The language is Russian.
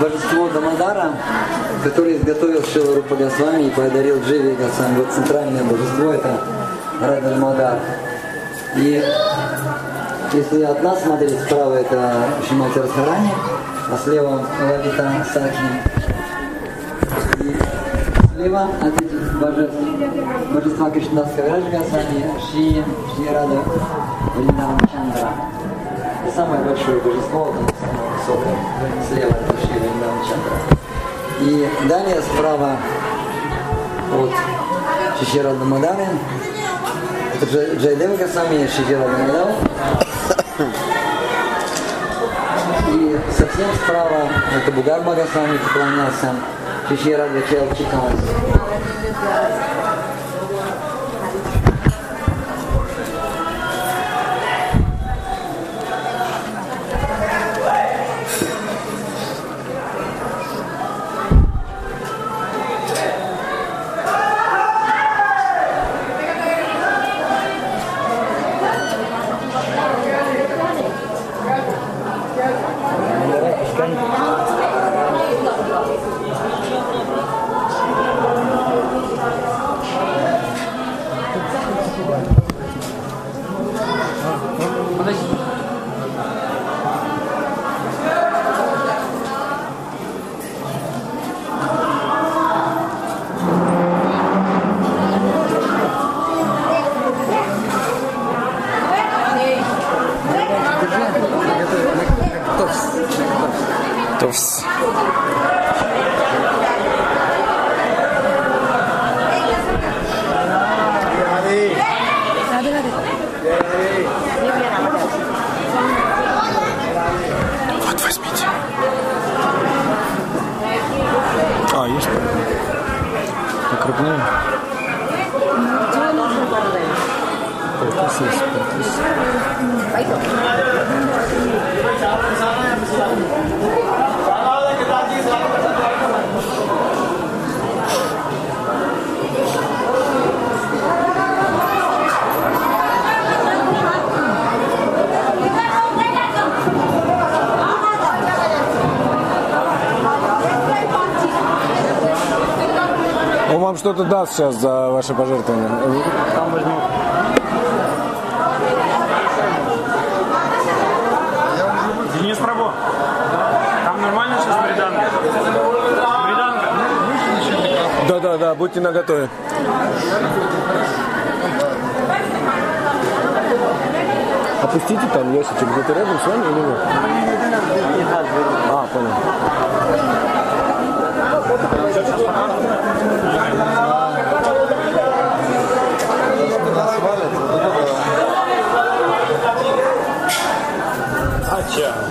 божество Дамадара, который изготовил Шилару Пагасвами и подарил Дживи Гасвами. Вот центральное божество это Рада Дамадар. И если от нас смотреть, справа это Шимати Расхарани, а слева Лавита Саки. И слева от этих божеств, божества Кришнадаса Кавирадж Гасвами, Шри, Шри Рада Вриндаван Чандра. И самое большое божество, оно самое высокое, слева это Шри Вриндаван Чандра. И далее справа от Шишира Дамадары, это Джай- Джайдева Гасвами, Шишира Дамадара. И совсем справа это Бугар Багасвами поклонялся Шишира Гачел Чикалас. Товс. Вот Покрупнее. Портис есть, Он вам что-то даст сейчас за ваше пожертвование. Там возьму. Денис Прабо. Там нормально сейчас бриданка? Бриданка. Да, да, да, будьте наготове. Опустите там ящичек где-то рядом с вами или нет? Kátia.